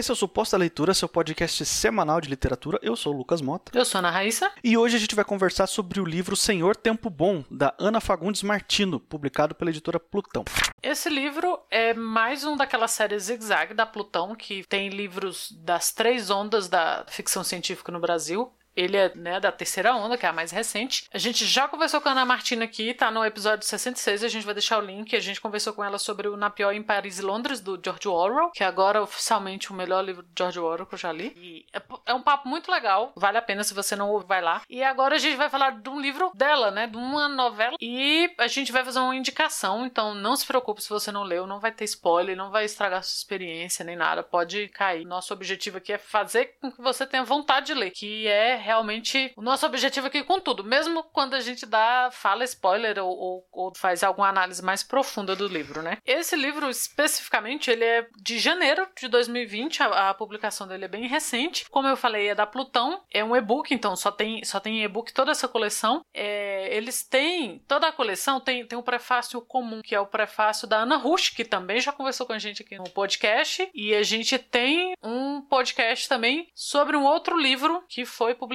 Esse é o Suposta Leitura, seu podcast semanal de literatura. Eu sou o Lucas Mota. Eu sou a Ana Raíssa. E hoje a gente vai conversar sobre o livro Senhor Tempo Bom, da Ana Fagundes Martino, publicado pela editora Plutão. Esse livro é mais um daquela série Zigzag da Plutão, que tem livros das três ondas da ficção científica no Brasil. Ele é né, da terceira onda, que é a mais recente. A gente já conversou com a Ana Martina aqui, tá no episódio 66, a gente vai deixar o link. A gente conversou com ela sobre o Napior em Paris e Londres, do George Orwell, que é agora oficialmente o melhor livro de George Orwell que eu já li. E é, é um papo muito legal, vale a pena se você não ouve, vai lá. E agora a gente vai falar de um livro dela, né, de uma novela. E a gente vai fazer uma indicação, então não se preocupe se você não leu, não vai ter spoiler, não vai estragar sua experiência nem nada, pode cair. Nosso objetivo aqui é fazer com que você tenha vontade de ler, que é realmente o nosso objetivo aqui com tudo. Mesmo quando a gente dá, fala spoiler ou, ou, ou, faz alguma análise mais profunda do livro, né? Esse livro, especificamente, ele é de janeiro de 2020, a, a publicação dele é bem recente. Como eu falei, é da Plutão, é um e-book, então só tem, só tem e-book toda essa coleção. É, eles têm, toda a coleção tem, tem um prefácio comum, que é o prefácio da Ana Rush, que também já conversou com a gente aqui no podcast. E a gente tem um podcast também sobre um outro livro que foi publicado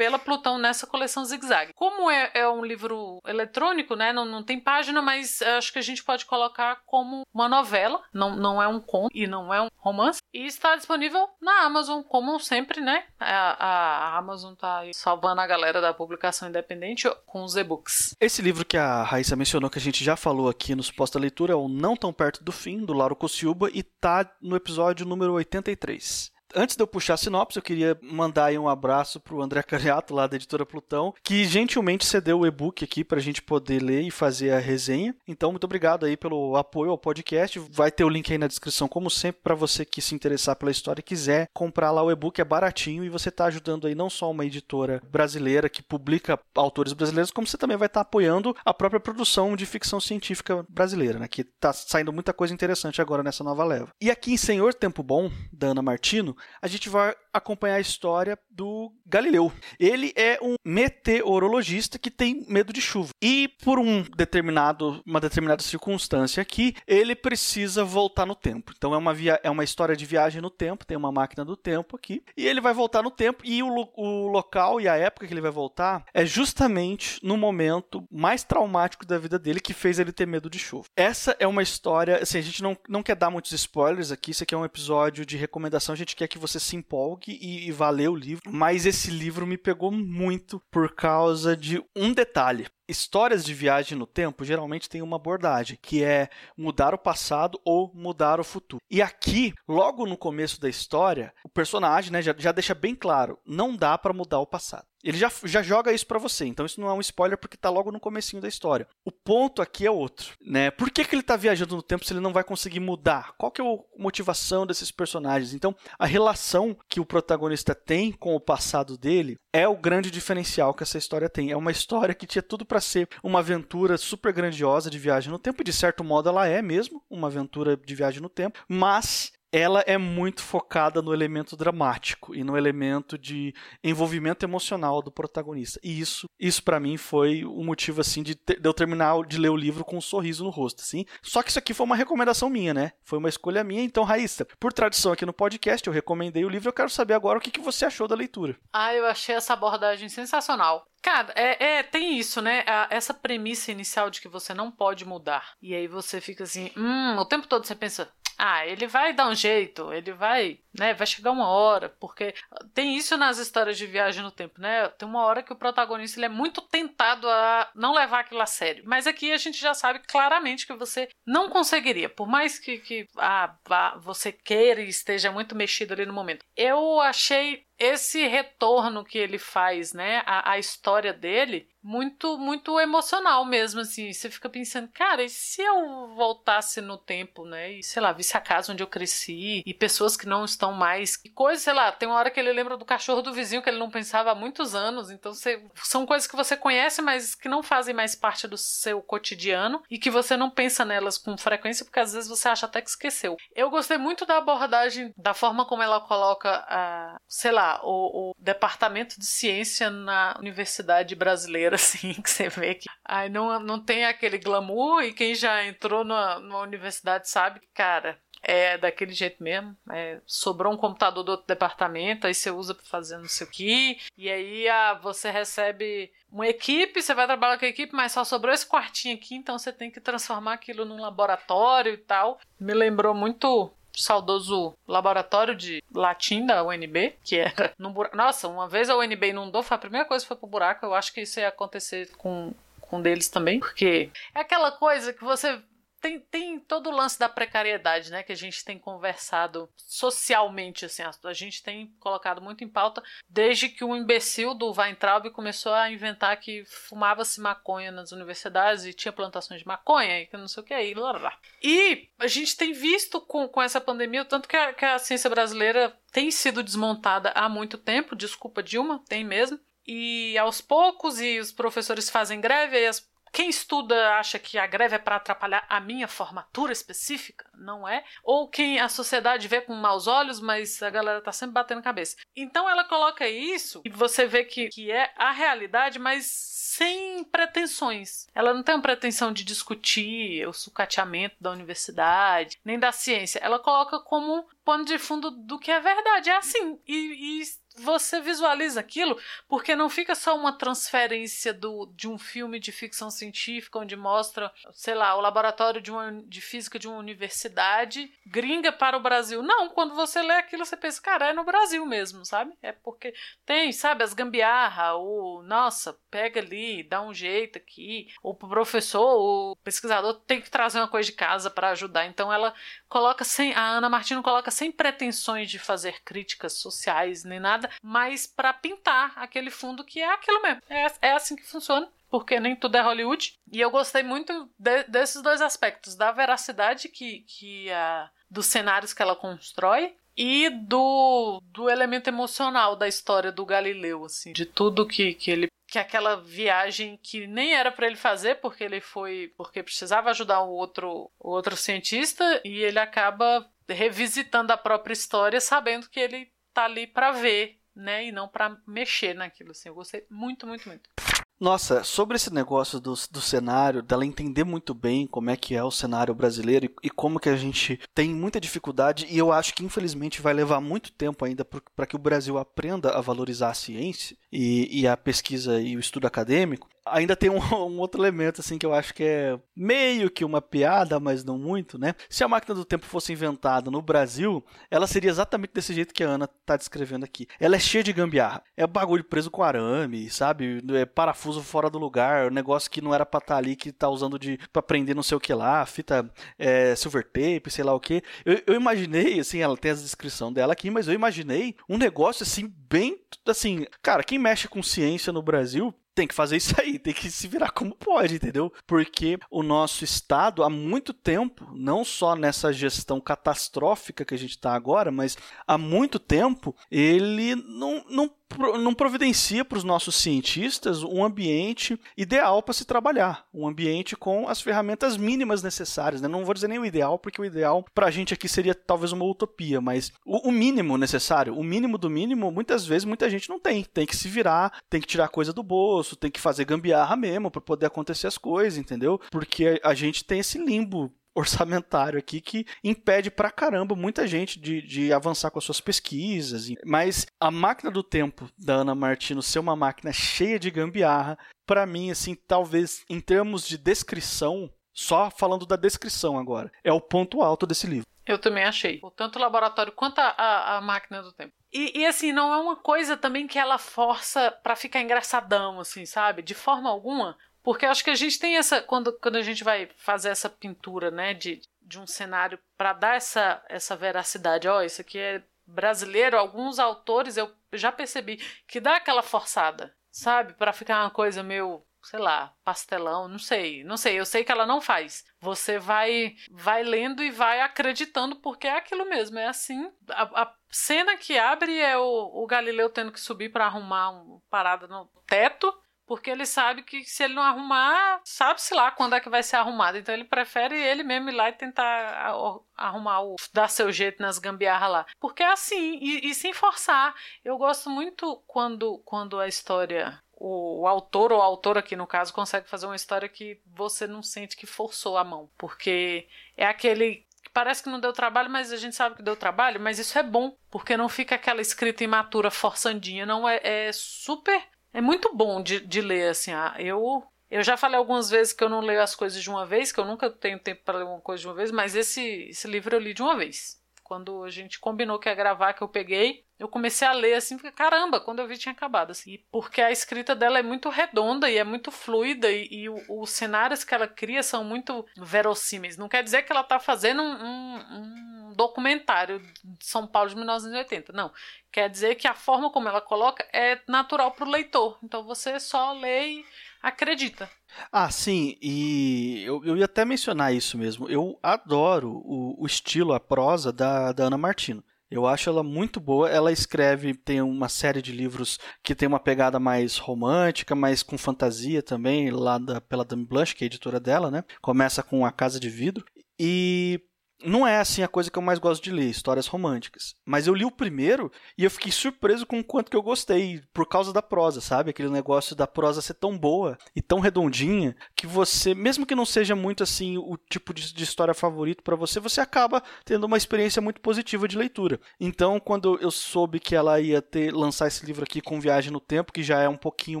pela Plutão nessa coleção Zigzag. Como é, é um livro eletrônico, né? Não, não tem página, mas acho que a gente pode colocar como uma novela. Não, não é um conto e não é um romance. E está disponível na Amazon, como sempre, né? A, a Amazon tá aí salvando a galera da publicação independente com os e-books. Esse livro que a Raíssa mencionou, que a gente já falou aqui no Suposta Leitura, é o Não Tão Perto do Fim, do Lauro Cossiuba, e tá no episódio número 83. Antes de eu puxar a sinopse, eu queria mandar aí um abraço pro André Cariato, lá da editora Plutão, que gentilmente cedeu o e-book aqui pra gente poder ler e fazer a resenha. Então, muito obrigado aí pelo apoio ao podcast. Vai ter o link aí na descrição, como sempre, para você que se interessar pela história e quiser comprar lá o e-book, é baratinho e você tá ajudando aí não só uma editora brasileira que publica autores brasileiros, como você também vai estar tá apoiando a própria produção de ficção científica brasileira, né? Que tá saindo muita coisa interessante agora nessa nova leva. E aqui em Senhor Tempo Bom, da Ana Martino, a gente vai acompanhar a história do Galileu. Ele é um meteorologista que tem medo de chuva. E por um determinado, uma determinada circunstância aqui, ele precisa voltar no tempo. Então é uma, via, é uma história de viagem no tempo, tem uma máquina do tempo aqui, e ele vai voltar no tempo, e o, o local e a época que ele vai voltar é justamente no momento mais traumático da vida dele que fez ele ter medo de chuva. Essa é uma história, assim, a gente não, não quer dar muitos spoilers aqui, isso aqui é um episódio de recomendação, a gente quer que você se empolgue e, e vá ler o livro, mas esse livro me pegou muito por causa de um detalhe. Histórias de viagem no tempo geralmente têm uma abordagem, que é mudar o passado ou mudar o futuro. E aqui, logo no começo da história, o personagem né, já, já deixa bem claro: não dá para mudar o passado. Ele já, já joga isso para você, então isso não é um spoiler porque tá logo no comecinho da história. O ponto aqui é outro, né? Por que, que ele tá viajando no tempo se ele não vai conseguir mudar? Qual que é a motivação desses personagens? Então, a relação que o protagonista tem com o passado dele é o grande diferencial que essa história tem. É uma história que tinha tudo para ser uma aventura super grandiosa de viagem no tempo, e de certo modo ela é mesmo uma aventura de viagem no tempo, mas ela é muito focada no elemento dramático e no elemento de envolvimento emocional do protagonista. E isso, isso para mim foi o motivo assim de, ter, de, eu terminar de ler o livro com um sorriso no rosto, assim. Só que isso aqui foi uma recomendação minha, né? Foi uma escolha minha. Então, Raíssa, por tradição aqui no podcast, eu recomendei o livro. Eu quero saber agora o que, que você achou da leitura. Ah, eu achei essa abordagem sensacional. Cara, é, é, tem isso, né? essa premissa inicial de que você não pode mudar. E aí você fica assim, hum, o tempo todo você pensa, ah, ele vai dar um jeito, ele vai, né, vai chegar uma hora, porque tem isso nas histórias de viagem no tempo, né? Tem uma hora que o protagonista ele é muito tentado a não levar aquilo a sério. Mas aqui a gente já sabe claramente que você não conseguiria, por mais que, que ah, você queira e esteja muito mexido ali no momento. Eu achei esse retorno que ele faz, né, a, a história dele, muito, muito emocional mesmo, assim. Você fica pensando, cara, e se eu voltasse no tempo, né, e sei lá, visse a casa onde eu cresci e pessoas que não estão mais, e coisas, sei lá, tem uma hora que ele lembra do cachorro do vizinho que ele não pensava há muitos anos, então você, são coisas que você conhece, mas que não fazem mais parte do seu cotidiano e que você não pensa nelas com frequência, porque às vezes você acha até que esqueceu. Eu gostei muito da abordagem, da forma como ela coloca a, sei lá, o, o departamento de ciência na universidade brasileira, assim, que você vê que aí não, não tem aquele glamour e quem já entrou numa, numa universidade sabe, cara, é daquele jeito mesmo. É, sobrou um computador do outro departamento, aí você usa para fazer não sei o que, e aí ah, você recebe uma equipe, você vai trabalhar com a equipe, mas só sobrou esse quartinho aqui, então você tem que transformar aquilo num laboratório e tal. Me lembrou muito saudoso laboratório de latim da UNB, que era no buraco. Nossa, uma vez a UNB inundou, foi a primeira coisa que foi pro buraco. Eu acho que isso ia acontecer com com deles também, porque é aquela coisa que você tem, tem todo o lance da precariedade, né? Que a gente tem conversado socialmente, assim. A, a gente tem colocado muito em pauta desde que o imbecil do Weintraub começou a inventar que fumava-se maconha nas universidades e tinha plantações de maconha e que não sei o que aí, blá. E a gente tem visto com, com essa pandemia o tanto que a, que a ciência brasileira tem sido desmontada há muito tempo. Desculpa, Dilma, tem mesmo. E aos poucos, e os professores fazem greve, e as quem estuda acha que a greve é para atrapalhar a minha formatura específica? Não é. Ou quem a sociedade vê com maus olhos, mas a galera tá sempre batendo cabeça. Então ela coloca isso e você vê que, que é a realidade, mas sem pretensões. Ela não tem uma pretensão de discutir o sucateamento da universidade, nem da ciência. Ela coloca como pano de fundo do que é verdade. É assim. E, e você visualiza aquilo porque não fica só uma transferência do, de um filme de ficção científica onde mostra, sei lá, o laboratório de, uma, de física de uma universidade gringa para o Brasil. Não, quando você lê aquilo, você pensa, cara, é no Brasil mesmo, sabe? É porque tem, sabe, as gambiarra, o nossa, pega ali, dá um jeito aqui, o professor, o pesquisador tem que trazer uma coisa de casa para ajudar. Então ela coloca sem, a Ana Martino coloca sem pretensões de fazer críticas sociais nem nada nada, mas para pintar aquele fundo que é aquilo mesmo. É, é assim que funciona porque nem tudo é Hollywood. E eu gostei muito de, desses dois aspectos, da veracidade que, que a, dos cenários que ela constrói e do, do elemento emocional da história do Galileu, assim, de tudo que, que ele que aquela viagem que nem era para ele fazer porque ele foi porque precisava ajudar o outro o outro cientista e ele acaba revisitando a própria história sabendo que ele tá ali para ver, né? E não para mexer naquilo. Assim, eu gostei muito, muito, muito. Nossa, sobre esse negócio do, do cenário, dela entender muito bem como é que é o cenário brasileiro e, e como que a gente tem muita dificuldade, e eu acho que infelizmente vai levar muito tempo ainda para que o Brasil aprenda a valorizar a ciência e, e a pesquisa e o estudo acadêmico, ainda tem um, um, outro elemento assim que eu acho que é meio que uma piada, mas não muito, né? Se a máquina do tempo fosse inventada no Brasil, ela seria exatamente desse jeito que a Ana está descrevendo aqui. Ela é cheia de gambiarra. É bagulho preso com arame, sabe? É parafuso fora do lugar, negócio que não era para estar tá ali que tá usando de para prender não sei o que lá, fita é, silver tape, sei lá o que. Eu, eu imaginei, assim, ela tem a descrição dela aqui, mas eu imaginei um negócio assim bem assim, cara, quem mexe com ciência no Brasil tem que fazer isso aí, tem que se virar como pode, entendeu? Porque o nosso Estado, há muito tempo, não só nessa gestão catastrófica que a gente está agora, mas há muito tempo, ele não, não não providencia para os nossos cientistas um ambiente ideal para se trabalhar, um ambiente com as ferramentas mínimas necessárias. Né? Não vou dizer nem o ideal, porque o ideal para a gente aqui seria talvez uma utopia, mas o, o, mínimo necessário, o mínimo do mínimo, muitas vezes muita gente não tem. Tem que se virar, tem que tirar coisa do bolso, tem que fazer gambiarra mesmo para poder acontecer as coisas, entendeu? Porque a gente tem esse limbo orçamentário aqui que impede pra caramba muita gente de, de avançar com as suas pesquisas. Mas a máquina do tempo da Ana Martino ser uma máquina cheia de gambiarra, para mim, assim, talvez em termos de descrição, só falando da descrição agora, é o ponto alto desse livro. Eu também achei. Tanto o laboratório quanto a, a, a máquina do tempo. E, e, assim, não é uma coisa também que ela força para ficar engraçadão, assim, sabe? De forma alguma. Porque acho que a gente tem essa. Quando, quando a gente vai fazer essa pintura, né, de, de um cenário para dar essa, essa veracidade, ó, oh, isso aqui é brasileiro, alguns autores eu já percebi que dá aquela forçada, sabe? para ficar uma coisa meio sei lá, pastelão, não sei, não sei, eu sei que ela não faz. Você vai vai lendo e vai acreditando porque é aquilo mesmo, é assim. A, a cena que abre é o, o Galileu tendo que subir para arrumar uma parada no teto porque ele sabe que se ele não arrumar, sabe-se lá quando é que vai ser arrumado. Então ele prefere ele mesmo ir lá e tentar arrumar o. dar seu jeito nas gambiarras lá. Porque é assim, e, e sem forçar. Eu gosto muito quando, quando a história o, autor ou a autora aqui no caso consegue fazer uma história que você não sente que forçou a mão, porque é aquele parece que não deu trabalho, mas a gente sabe que deu trabalho, mas isso é bom, porque não fica aquela escrita imatura forçandinha, não é, é super, é muito bom de, de ler assim. Ah, eu eu já falei algumas vezes que eu não leio as coisas de uma vez, que eu nunca tenho tempo para ler uma coisa de uma vez, mas esse, esse livro eu li de uma vez. Quando a gente combinou que ia gravar, que eu peguei, eu comecei a ler assim, caramba, quando eu vi tinha acabado. Assim. Porque a escrita dela é muito redonda e é muito fluida e, e os cenários que ela cria são muito verossímeis. Não quer dizer que ela está fazendo um, um, um, documentário de São Paulo de 1980, não. Quer dizer que a forma como ela coloca é natural para o leitor. Então você só lê e acredita. Ah, sim, e eu, eu ia até mencionar isso mesmo. Eu adoro o, o estilo, a prosa da, da Ana Martino. Eu acho ela muito boa. Ela escreve, tem uma série de livros que tem uma pegada mais romântica, mas com fantasia também, lá da, pela Dame Blanche, que é a editora dela, né? Começa com A Casa de Vidro. E não é assim a coisa que eu mais gosto de ler, histórias românticas. Mas eu li o primeiro e eu fiquei surpreso com o quanto que eu gostei, por causa da prosa, sabe? Aquele negócio da prosa ser tão boa e tão redondinha que você, mesmo que não seja muito assim o tipo de, de história favorito para você, você acaba tendo uma experiência muito positiva de leitura. Então, quando eu soube que ela ia ter lançar esse livro aqui com Viagem no Tempo, que já é um pouquinho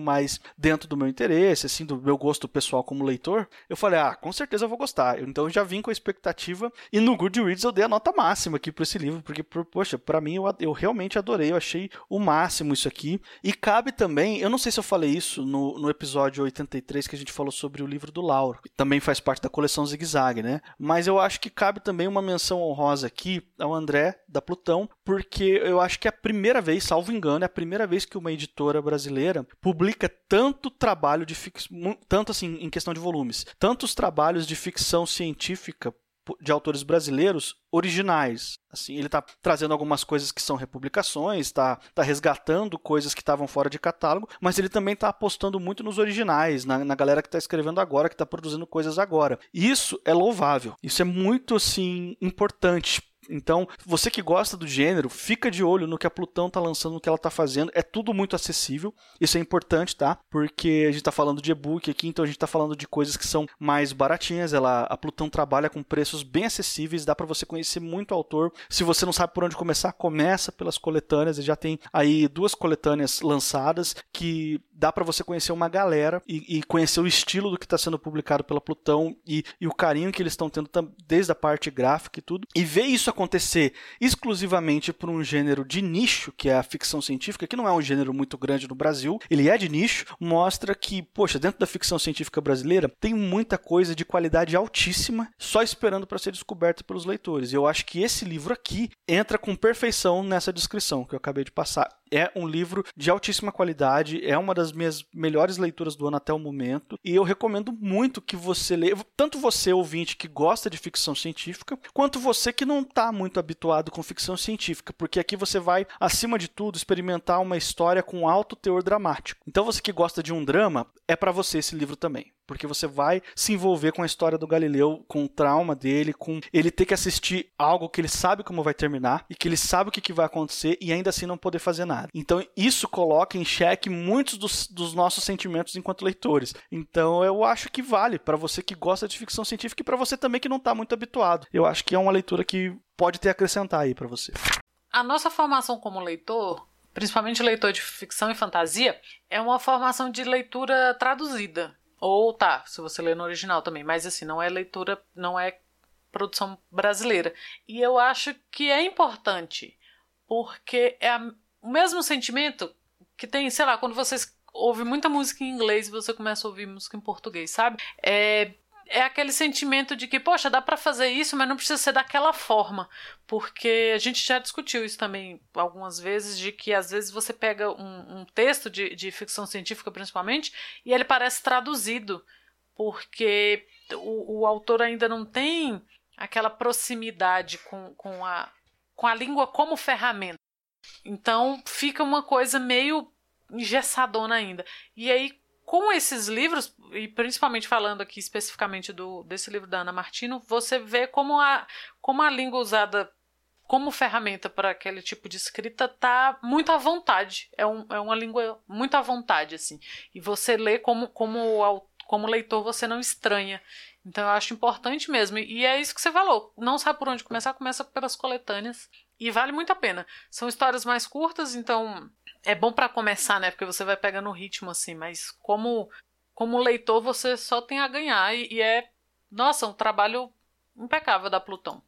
mais dentro do meu interesse, assim, do meu gosto pessoal como leitor, eu falei: "Ah, com certeza eu vou gostar". Então eu já vim com a expectativa e no no Goodreads eu dei a nota máxima aqui para esse livro, porque, poxa, para mim eu, eu realmente adorei, eu achei o máximo isso aqui. E cabe também, eu não sei se eu falei isso no, no episódio 83 que a gente falou sobre o livro do Lauro, que também faz parte da coleção Zig Zag, né? Mas eu acho que cabe também uma menção honrosa aqui ao André da Plutão, porque eu acho que é a primeira vez, salvo engano, é a primeira vez que uma editora brasileira publica tanto trabalho de ficção, tanto assim em questão de volumes, tantos trabalhos de ficção científica de autores brasileiros originais. Assim, ele está trazendo algumas coisas que são republicações, está tá resgatando coisas que estavam fora de catálogo, mas ele também está apostando muito nos originais, na, na galera que está escrevendo agora, que está produzindo coisas agora. Isso é louvável. Isso é muito assim importante então, você que gosta do gênero, fica de olho no que a Plutão está lançando, no que ela está fazendo. É tudo muito acessível. Isso é importante, tá? Porque a gente está falando de e-book aqui, então a gente está falando de coisas que são mais baratinhas. Ela, a Plutão trabalha com preços bem acessíveis, dá para você conhecer muito autor. Se você não sabe por onde começar, começa pelas coletâneas. Já tem aí duas coletâneas lançadas que dá para você conhecer uma galera e, e, conhecer o estilo do que está sendo publicado pela Plutão e, e o carinho que eles estão tendo desde a parte gráfica e tudo. E ver isso acontecer exclusivamente por um gênero de nicho, que é a ficção científica, que não é um gênero muito grande no Brasil, ele é de nicho, mostra que, poxa, dentro da ficção científica brasileira tem muita coisa de qualidade altíssima só esperando para ser descoberta pelos leitores. E eu acho que esse livro aqui entra com perfeição nessa descrição que eu acabei de passar é um livro de altíssima qualidade, é uma das minhas melhores leituras do ano até o momento, e eu recomendo muito que você leia, tanto você ouvinte que gosta de ficção científica, quanto você que não está muito habituado com ficção científica, porque aqui você vai, acima de tudo, experimentar uma história com alto teor dramático. Então você que gosta de um drama, é para você esse livro também porque você vai se envolver com a história do Galileu, com o trauma dele, com ele ter que assistir algo que ele sabe como vai terminar e que ele sabe o que, vai acontecer e ainda assim não poder fazer nada. Então isso coloca em xeque muitos dos, dos nossos sentimentos enquanto leitores. Então eu acho que vale para você que gosta de ficção científica e para você também que não está muito habituado. Eu acho que é uma leitura que pode ter acrescentar aí para você. A nossa formação como leitor principalmente leitor de ficção e fantasia, é uma formação de leitura traduzida. Ou tá, se você lê no original também, mas assim, não é leitura, não é produção brasileira. E eu acho que é importante, porque é a, o mesmo sentimento que tem, sei lá, quando vocês ouvem muita música em inglês e você começa a ouvir música em português, sabe? É é aquele sentimento de que, poxa, dá para fazer isso, mas não precisa ser daquela forma. Porque a gente já discutiu isso também algumas vezes, de que às vezes você pega um, um texto de, de ficção científica, principalmente, e ele parece traduzido, porque o, o autor ainda não tem aquela proximidade com, com, a, com a língua como ferramenta. Então fica uma coisa meio engessadona ainda. E aí, com esses livros, e principalmente falando aqui especificamente do, desse livro da Ana Martino, você vê como a, como a língua usada como ferramenta para aquele tipo de escrita tá muito à vontade. É, um, é uma língua muito à vontade, assim. E você lê como, como como leitor você não estranha. Então eu acho importante mesmo. E é isso que você falou. Não sabe por onde começar, começa pelas coletâneas. E vale muito a pena. São histórias mais curtas, então é bom para começar, né? Porque você vai pegando o ritmo assim. Mas como, como leitor, você só tem a ganhar. E, e é, nossa, um trabalho impecável da Plutão.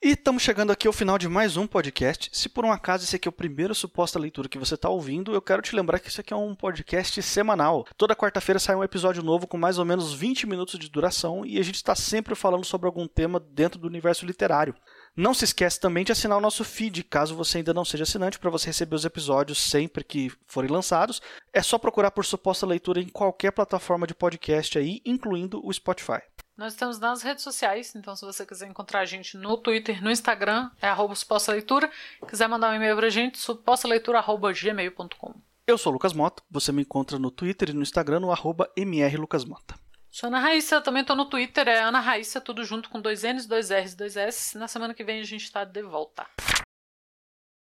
E estamos chegando aqui ao final de mais um podcast. Se por um acaso esse aqui é o primeiro suposta leitura que você está ouvindo, eu quero te lembrar que isso aqui é um podcast semanal. Toda quarta-feira sai um episódio novo com mais ou menos 20 minutos de duração e a gente está sempre falando sobre algum tema dentro do universo literário. Não se esquece também de assinar o nosso feed, caso você ainda não seja assinante, para você receber os episódios sempre que forem lançados. É só procurar por suposta leitura em qualquer plataforma de podcast aí, incluindo o Spotify. Nós estamos nas redes sociais, então se você quiser encontrar a gente no Twitter, no Instagram, é arroba suposta leitura. Quiser mandar um e-mail pra gente, supostaleitura.gmail.com. Eu sou o Lucas Mota, você me encontra no Twitter e no Instagram no arroba mrlucasmota. Sou Ana Raíssa, também tô no Twitter, é Ana Raíssa, tudo junto com dois N's, dois R's, dois S. Na semana que vem a gente tá de volta.